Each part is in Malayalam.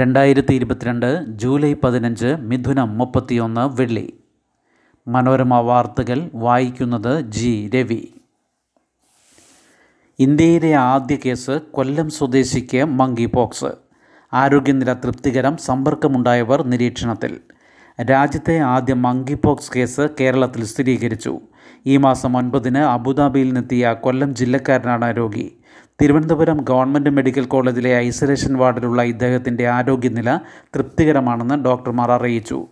രണ്ടായിരത്തി ഇരുപത്തിരണ്ട് ജൂലൈ പതിനഞ്ച് മിഥുനം മുപ്പത്തിയൊന്ന് വെള്ളി. മനോരമ വാർത്തകൾ വായിക്കുന്നത് ജി രവി. ഇന്ത്യയിലെ ആദ്യ കേസ് കൊല്ലം സ്വദേശിക്ക് മങ്കി പോക്സ് ആരോഗ്യനില തൃപ്തികരം സമ്പർക്കമുണ്ടായവർ നിരീക്ഷണത്തിൽ. രാജ്യത്തെ ആദ്യ മങ്കി പോക്സ് കേസ് കേരളത്തിൽ സ്ഥിരീകരിച്ചു. ഈ മാസം ഒൻപതിന് അബുദാബിയിൽ നിന്നെത്തിയ കൊല്ലം ജില്ലക്കാരനാണ് രോഗി. തിരുവനന്തപുരം ഗവൺമെന്റ് മെഡിക്കൽ കോളേജിലെ ഐസൊലേഷൻ വാർഡിലുള്ള ഇദ്ദേഹത്തിന്റെ ആരോഗ്യനില തൃപ്തികരമാണെന്ന് ഡോക്ടർമാർ അറിയിച്ചു.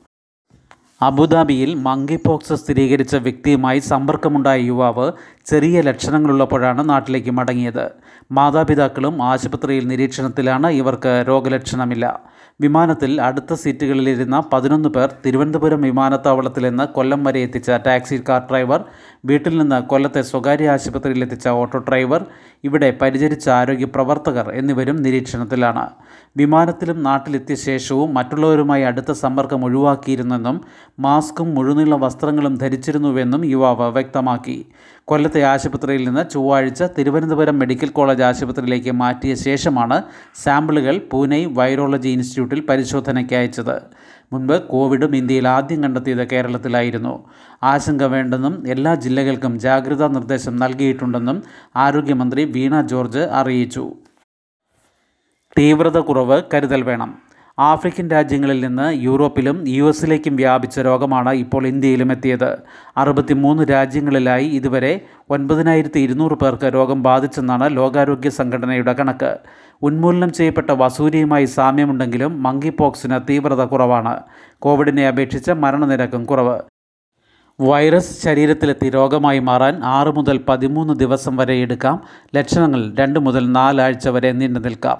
അബുദാബിയിൽ മങ്കി പോക്സ് സ്ഥിരീകരിച്ച വ്യക്തിയുമായി സമ്പർക്കമുണ്ടായ യുവാവ് ചെറിയ ലക്ഷണങ്ങളുള്ളപ്പോഴാണ് നാട്ടിലേക്ക് മടങ്ങിയത്. മാതാപിതാക്കളും ആശുപത്രിയിൽ നിരീക്ഷണത്തിലാണ് ഇവർക്ക് രോഗലക്ഷണമില്ല. വിമാനത്തിൽ അടുത്ത സീറ്റുകളിലിരുന്ന പതിനൊന്ന് പേർ തിരുവനന്തപുരം വിമാനത്താവളത്തിൽ നിന്ന് കൊല്ലം വരെ എത്തിച്ച ടാക്സി കാർ ഡ്രൈവർ വീട്ടിൽ നിന്ന് കൊല്ലത്തെ സ്വകാര്യ ആശുപത്രിയിൽ എത്തിച്ച ഓട്ടോ ഡ്രൈവർ ഇവിടെ പരിചരിച്ച ആരോഗ്യ പ്രവർത്തകർ എന്നിവരും നിരീക്ഷണത്തിലാണ്. വിമാനത്തിലും നാട്ടിലെത്തിയ ശേഷവും മറ്റുള്ളവരുമായി അടുത്ത സമ്പർക്കം ഒഴിവാക്കിയിരുന്നെന്നും മാസ്കും മുഴുനീള വസ്ത്രങ്ങളും ധരിച്ചിരുന്നുവെന്നും യുവാവ് വ്യക്തമാക്കി. കൊല്ലത്തെ ആശുപത്രിയിൽ നിന്ന് ചൊവ്വാഴ്ച തിരുവനന്തപുരം മെഡിക്കൽ കോളേജ് ആശുപത്രിയിലേക്ക് മാറ്റിയ ശേഷമാണ് സാമ്പിളുകൾ പൂനെ വൈറോളജി ഇൻസ്റ്റിറ്റ്യൂട്ടിൽ പരിശോധനയ്ക്ക് അയച്ചത്. മുൻപ് കോവിഡും ഇന്ത്യയിൽ ആദ്യം കണ്ടെത്തിയത് കേരളത്തിലായിരുന്നു. ആശങ്ക വേണ്ടെന്നും എല്ലാ ജില്ലകൾക്കും ജാഗ്രതാ നിർദ്ദേശം നൽകിയിട്ടുണ്ടെന്നും ആരോഗ്യമന്ത്രി വീണ ജോർജ് അറിയിച്ചു. തീവ്രത കുറവ് കരുതൽ വേണം. ആഫ്രിക്കൻ രാജ്യങ്ങളിൽ നിന്ന് യൂറോപ്പിലും യു എസിലേക്കും വ്യാപിച്ച രോഗമാണ് ഇപ്പോൾ ഇന്ത്യയിലും എത്തിയത്. അറുപത്തിമൂന്ന് രാജ്യങ്ങളിലായി ഇതുവരെ ഒൻപതിനായിരത്തി ഇരുന്നൂറ് പേർക്ക് രോഗം ബാധിച്ചെന്നാണ് ലോകാരോഗ്യ സംഘടനയുടെ കണക്ക്. ഉന്മൂലനം ചെയ്യപ്പെട്ട വസൂരിയുമായി സാമ്യമുണ്ടെങ്കിലും മങ്കി പോക്സിന് തീവ്രത കുറവാണ്. കോവിഡിനെ അപേക്ഷിച്ച് മരണനിരക്കും കുറവ്. വൈറസ് ശരീരത്തിലെത്തി രോഗമായി മാറാൻ ആറ് മുതൽ പതിമൂന്ന് ദിവസം വരെ എടുക്കാം. ലക്ഷണങ്ങൾ രണ്ട് മുതൽ നാലാഴ്ച വരെ നീണ്ടു നിൽക്കാം.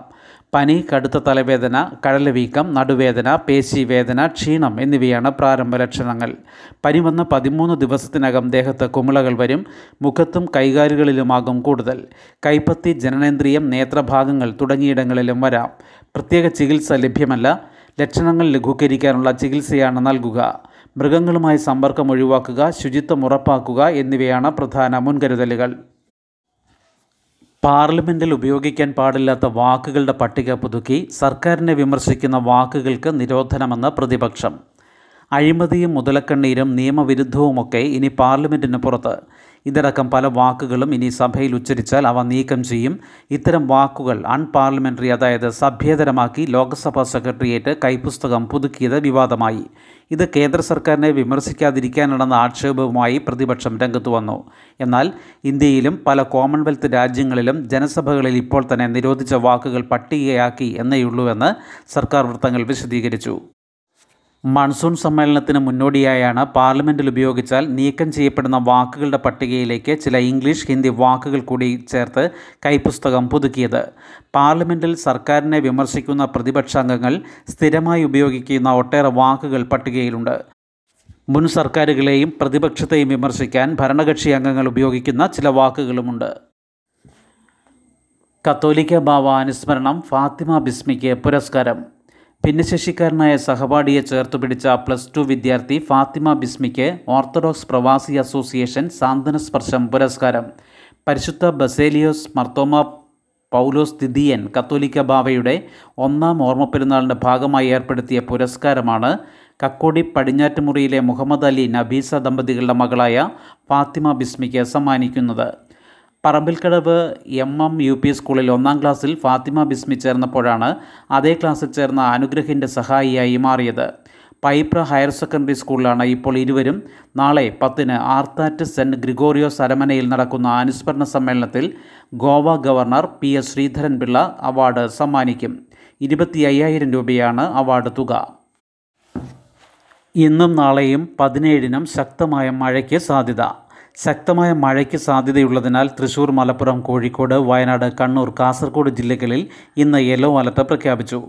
പനി കടുത്ത തലവേദന കടലവീക്കം നടുവേദന പേശിവേദന ക്ഷീണം എന്നിവയാണ് പ്രാരംഭ ലക്ഷണങ്ങൾ. പനി വന്ന പതിമൂന്ന് ദിവസത്തിനകം ദേഹത്ത് കുമിളകൾ വരും. മുഖത്തും കൈകാലുകളിലുമാകും കൂടുതൽ. കൈപ്പത്തി ജനനേന്ദ്രിയം നേത്രഭാഗങ്ങൾ തുടങ്ങിയിടങ്ങളിലും വരാം. പ്രത്യേക ചികിത്സ ലഭ്യമല്ല. ലക്ഷണങ്ങൾ ലഘൂകരിക്കാനുള്ള ചികിത്സയാണ് നൽകുക. മൃഗങ്ങളുമായി സമ്പർക്കം ഒഴിവാക്കുക ശുചിത്വം ഉറപ്പാക്കുക എന്നിവയാണ് പ്രധാന മുൻകരുതലുകൾ. പാർലമെന്റിൽ ഉപയോഗിക്കാൻ പാടില്ലാത്ത വാക്കുകളുടെ പട്ടിക പുതുക്കി സർക്കാരിനെ വിമർശിക്കുന്ന വാക്കുകൾക്ക് നിരോധനമെന്ന് പ്രതിപക്ഷം. അഴിമതിയും മുതലക്കണ്ണീരും നിയമവിരുദ്ധവുമൊക്കെ ഇനി പാർലമെന്റിന് പുറത്ത്. ഇതടക്കം പല വാക്കുകളും ഇനി സഭയിൽ ഉച്ചരിച്ചാൽ അവ നീക്കം ചെയ്യും. ഇത്തരം വാക്കുകൾ അൺപാർലമെന്ററി അതായത് സഭ്യേതരമാക്കി ലോക്സഭാ സെക്രട്ടേറിയറ്റ് കൈപുസ്തകം പുതുക്കിയത് വിവാദമായി. ഇത് കേന്ദ്ര സർക്കാരിനെ വിമർശിക്കാതിരിക്കാനാണെന്ന ആക്ഷേപവുമായി പ്രതിപക്ഷം രംഗത്തു വന്നു. എന്നാൽ ഇന്ത്യയിലും പല കോമൺവെൽത്ത് രാജ്യങ്ങളിലും ജനസഭകളിൽ ഇപ്പോൾ തന്നെ നിരോധിച്ച വാക്കുകൾ പട്ടികയാക്കി എന്നേയുള്ളൂവെന്ന് സർക്കാർ വൃത്തങ്ങൾ വിശദീകരിച്ചു. മൺസൂൺ സമ്മേളനത്തിന് മുന്നോടിയായാണ് പാർലമെന്റിൽ ഉപയോഗിച്ചാൽ നീക്കം ചെയ്യപ്പെടുന്ന വാക്കുകളുടെ പട്ടികയിലേക്ക് ചില ഇംഗ്ലീഷ് ഹിന്ദി വാക്കുകൾ കൂടി ചേർത്ത് കൈപ്പുസ്തകം പുതുക്കിയത്. പാർലമെന്റിൽ സർക്കാരിനെ വിമർശിക്കുന്ന പ്രതിപക്ഷാംഗങ്ങൾ സ്ഥിരമായി ഉപയോഗിക്കുന്ന ഒട്ടേറെ വാക്കുകൾ പട്ടികയിലുണ്ട്. മുൻ സർക്കാരുകളെയും പ്രതിപക്ഷത്തെയും വിമർശിക്കാൻ ഭരണകക്ഷി അംഗങ്ങൾ ഉപയോഗിക്കുന്ന ചില വാക്കുകളുമുണ്ട്. കത്തോലിക്ക ബാവ അനുസ്മരണം ഫാത്തിമ ബിസ്മിക്ക് പുരസ്കാരം. ഭിന്നശേഷിക്കാരനായ സഹപാഠിയെ ചേർത്തുപിടിച്ച പ്ലസ് ടു വിദ്യാർത്ഥി ഫാത്തിമ ബിസ്മിക്ക് ഓർത്തഡോക്സ് പ്രവാസി അസോസിയേഷൻ സാന്ത്വന സ്പർശം പുരസ്കാരം. പരിശുദ്ധ ബസേലിയോസ് മർത്തോമ പൗലോസ് ദിദിയൻ കത്തോലിക്ക ബാവയുടെ ഒന്നാം ഓർമ്മ പെരുന്നാളിന്റെ ഭാഗമായി ഏർപ്പെടുത്തിയ പുരസ്കാരമാണ് കക്കോടി പടിഞ്ഞാറ്റുമുറിയിലെ മുഹമ്മദ് അലി നബീസ ദമ്പതികളുടെ മകളായ ഫാത്തിമ ബിസ്മിക്ക് സമ്മാനിക്കുന്നത്. Parambilkadavu M M U P സ്കൂളിൽ ഒന്നാം ക്ലാസ്സിൽ ഫാത്തിമ ബിസ്മി ചേർന്നപ്പോഴാണ് അതേ ക്ലാസ്സിൽ ചേർന്ന അനുഗ്രഹിന്റെ സഹായിയായി മാറിയത്. പൈപ്ര ഹയർ സെക്കൻഡറി സ്കൂളിലാണ് ഇപ്പോൾ ഇരുവരും. നാളെ പത്തിന് ആർത്താറ്റ് സെന്റ് ഗ്രിഗോറിയോസ് അരമനയിൽ നടക്കുന്ന അനുസ്മരണ സമ്മേളനത്തിൽ Goa governor P S Sreedharan Pillai award സമ്മാനിക്കും. ഇരുപത്തി അയ്യായിരം രൂപയാണ് അവാർഡ് തുക. ഇന്നും നാളെയും പതിനേഴിനും ശക്തമായ മഴയ്ക്ക് സാധ്യത. ശക്തമായ മഴയ്ക്ക് സാധ്യതയുള്ളതിനാൽ തൃശൂർ മലപ്പുറം കോഴിക്കോട് വയനാട് കണ്ണൂർ കാസർഗോഡ് ജില്ലകളിൽ ഇന്ന് യെല്ലോ അലർട്ട് പ്രഖ്യാപിച്ചു.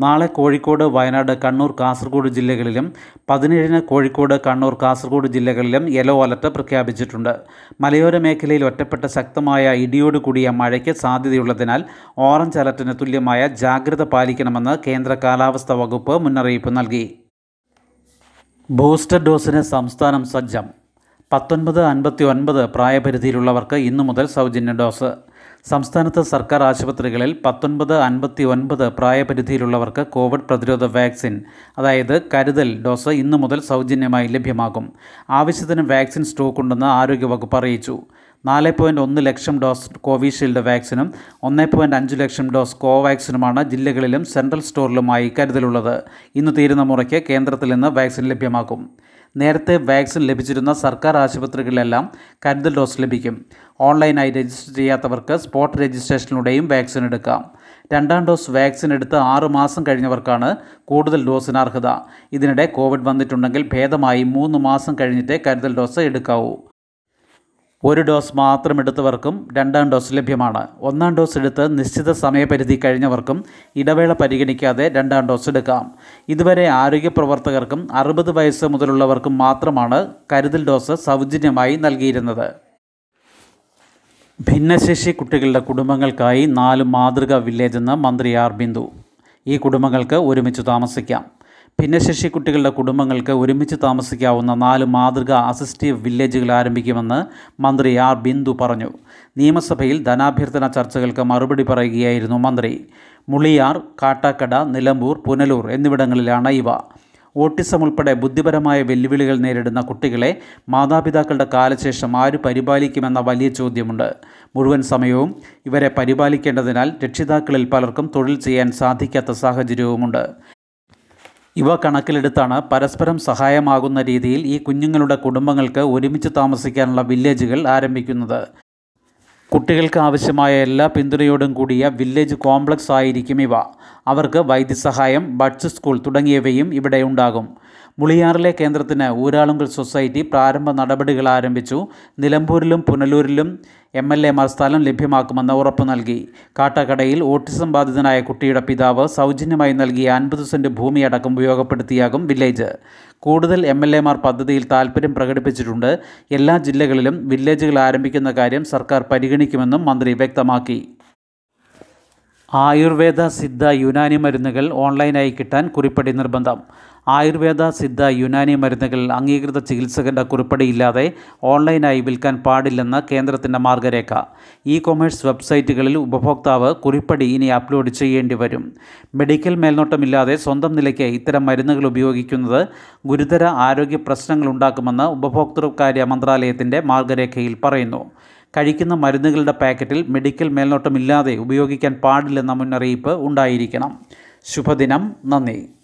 നാളെ കോഴിക്കോട് വയനാട് കണ്ണൂർ കാസർഗോഡ് ജില്ലകളിലും പതിനേഴിന് കോഴിക്കോട് കണ്ണൂർ കാസർഗോഡ് ജില്ലകളിലും യെല്ലോ അലർട്ട് പ്രഖ്യാപിച്ചിട്ടുണ്ട്. മലയോര മേഖലയിൽ ഒറ്റപ്പെട്ട ശക്തമായ ഇടിയോട് കൂടിയ മഴയ്ക്ക് സാധ്യതയുള്ളതിനാൽ ഓറഞ്ച് അലർട്ടിന് തുല്യമായ ജാഗ്രത പാലിക്കണമെന്ന് കേന്ദ്ര കാലാവസ്ഥാ വകുപ്പ് മുന്നറിയിപ്പ് നൽകി. ബൂസ്റ്റർ ഡോസിന് സംസ്ഥാനം സജ്ജം. പത്തൊൻപത് അൻപത്തി ഒൻപത് പ്രായപരിധിയിലുള്ളവർക്ക് ഇന്നു മുതൽ സൗജന്യ ഡോസ്. സംസ്ഥാനത്ത് സർക്കാർ ആശുപത്രികളിൽ പത്തൊൻപത് അൻപത്തി ഒൻപത് പ്രായപരിധിയിലുള്ളവർക്ക് കോവിഡ് പ്രതിരോധ വാക്സിൻ അതായത് കരുതൽ ഡോസ് ഇന്നു മുതൽ സൗജന്യമായി ലഭ്യമാകും. ആവശ്യത്തിന് വാക്സിൻ സ്റ്റോക്കുണ്ടെന്ന് ആരോഗ്യവകുപ്പ് അറിയിച്ചു. നാല് പോയിന്റ് ഒന്ന് ലക്ഷം ഡോസ് കോവിഷീൽഡ് വാക്സിനും ഒന്ന് പോയിന്റ് അഞ്ച് ലക്ഷം ഡോസ് കോവാക്സിനുമാണ് ജില്ലകളിലും സെൻട്രൽ സ്റ്റോറിലുമായി കരുതലുള്ളത്. ഇന്ന് തീരുന്ന മുറയ്ക്ക് കേന്ദ്രത്തിൽ നിന്ന് വാക്സിൻ ലഭ്യമാക്കും നേരത്തെ വാക്സിൻ ലഭിച്ചിരുന്ന സർക്കാർ ആശുപത്രികളിലെല്ലാം കരുതൽ ഡോസ് ലഭിക്കും. ഓൺലൈനായി രജിസ്റ്റർ ചെയ്യാത്തവർക്ക് സ്പോട്ട് രജിസ്ട്രേഷനിലൂടെയും വാക്സിൻ എടുക്കാം. രണ്ടാം ഡോസ് വാക്സിൻ എടുത്ത് ആറ് മാസം കഴിഞ്ഞവർക്കാണ് കൂടുതൽ ഡോസിന് അർഹത ഇതിനിടെ കോവിഡ് വന്നിട്ടുണ്ടെങ്കിൽ ഭേദമായി മൂന്ന് മാസം കഴിഞ്ഞിട്ടേ കരുതൽ ഡോസ് എടുക്കാവൂ. ഒരു ഡോസ് മാത്രം എടുത്തവർക്കും രണ്ടാം ഡോസ് ലഭ്യമാണ്. ഒന്നാം ഡോസ് എടുത്ത് നിശ്ചിത സമയപരിധി കഴിഞ്ഞവർക്കും ഇടവേള പരിഗണിക്കാതെ രണ്ടാം ഡോസ് എടുക്കാം. ഇതുവരെ ആരോഗ്യ പ്രവർത്തകർക്കും അറുപത് വയസ്സ് മുതലുള്ളവർക്കും മാത്രമാണ് കരുതൽ ഡോസ് സൗജന്യമായി നൽകിയിരുന്നത്. ഭിന്നശേഷി കുട്ടികളുടെ കുടുംബങ്ങൾക്കായി നാല് മാതൃകാ വില്ലേജ് എന്ന് മന്ത്രി ആർ ബിന്ദു. ഈ കുടുംബങ്ങൾക്ക് ഒരുമിച്ച് താമസിക്കാം. ഭിന്നശേഷി കുട്ടികളുടെ കുടുംബങ്ങൾക്ക് ഒരുമിച്ച് താമസിക്കാവുന്ന നാല് മാതൃക അസിസ്റ്റീവ് വില്ലേജുകൾ ആരംഭിക്കുമെന്ന് മന്ത്രി ആർ ബിന്ദു പറഞ്ഞു. നിയമസഭയിൽ ധനാഭ്യർത്ഥന ചർച്ചകൾക്ക് മറുപടി പറയുകയായിരുന്നു മന്ത്രി. മുളിയാർ കാട്ടാക്കട നിലമ്പൂർ പുനലൂർ എന്നിവിടങ്ങളിലാണ് ഇവ. ഓട്ടിസം ഉൾപ്പെടെ ബുദ്ധിപരമായ വെല്ലുവിളികൾ നേരിടുന്ന കുട്ടികളെ മാതാപിതാക്കളുടെ കാലശേഷം ആര് പരിപാലിക്കുമെന്ന വലിയ ചോദ്യമുണ്ട്. മുഴുവൻ സമയവും ഇവരെ പരിപാലിക്കേണ്ടതിനാൽ രക്ഷിതാക്കളിൽ പലർക്കും തൊഴിൽ ചെയ്യാൻ സാധിക്കാത്ത സാഹചര്യവുമുണ്ട്. ഇവ കണക്കിലെടുത്താണ് പരസ്പരം സഹായമാകുന്ന രീതിയിൽ ഈ കുഞ്ഞുങ്ങളുടെ കുടുംബങ്ങൾക്ക് ഒരുമിച്ച് താമസിക്കാനുള്ള വില്ലേജുകൾ ആരംഭിക്കുന്നത്. കുട്ടികൾക്ക് ആവശ്യമായ എല്ലാ പിന്തുണയോടും കൂടിയ വില്ലേജ് കോംപ്ലക്സ് ആയിരിക്കും ഇവ. അവർക്ക് വൈദ്യസഹായം ബഡ്സ് സ്കൂൾ തുടങ്ങിയവയും ഇവിടെ ഉണ്ടാകും. മുളിയാറിലെ കേന്ദ്രത്തിന് ഊരാളുങ്കൽ സൊസൈറ്റി പ്രാരംഭ നടപടികൾ ആരംഭിച്ചു. നിലമ്പൂരിലും പുനലൂരിലും എം എൽ എമാർ സ്ഥലം ലഭ്യമാക്കുമെന്ന് ഉറപ്പു നൽകി. കാട്ടാക്കടയിൽ ഓട്ടിസം ബാധിതനായ കുട്ടിയുടെ പിതാവ് സൗജന്യമായി നൽകിയ അൻപത് സെന്റ് ഭൂമിയടക്കം ഉപയോഗപ്പെടുത്തിയാകും വില്ലേജ്. കൂടുതൽ എം എൽ എമാർ പദ്ധതിയിൽ താൽപ്പര്യം പ്രകടിപ്പിച്ചിട്ടുണ്ട്. എല്ലാ ജില്ലകളിലും വില്ലേജുകൾ ആരംഭിക്കുന്ന കാര്യം സർക്കാർ പരിഗണിക്കുമെന്നും മന്ത്രി വ്യക്തമാക്കി. ആയുർവേദ സിദ്ധ യുനാനി മരുന്നുകൾ ഓൺലൈനായി കിട്ടാൻ കുറിപ്പടി നിർബന്ധം. ആയുർവേദ സിദ്ധ യുനാനി മരുന്നുകൾ അംഗീകൃത ചികിത്സകന്റെ കുറിപ്പടിയില്ലാതെ ഓൺലൈനായി വിൽക്കാൻ പാടില്ലെന്ന് കേന്ദ്രത്തിന്റെ മാർഗരേഖ. ഇ കൊമേഴ്സ് വെബ്സൈറ്റുകളിൽ ഉപഭോക്താവ് കുറിപ്പടി ഇനി അപ്ലോഡ് ചെയ്യേണ്ടി വരും. മെഡിക്കൽ മേൽനോട്ടമില്ലാതെ സ്വന്തം നിലയ്ക്ക് ഇത്തരം മരുന്നുകൾ ഉപയോഗിക്കുന്നത് ഗുരുതര ആരോഗ്യ പ്രശ്നങ്ങൾ ഉണ്ടാക്കുമെന്ന് ഉപഭോക്തൃകാര്യ മന്ത്രാലയത്തിന്റെ മാർഗരേഖയിൽ പറയുന്നു. കഴിക്കുന്ന മരുന്നുകളുടെ പാക്കറ്റിൽ മെഡിക്കൽ മേൽനോട്ടമില്ലാതെ ഉപയോഗിക്കാൻ പാടില്ലെന്ന മുന്നറിയിപ്പ് ഉണ്ടായിരിക്കണം. ശുഭദിനം. നന്ദി.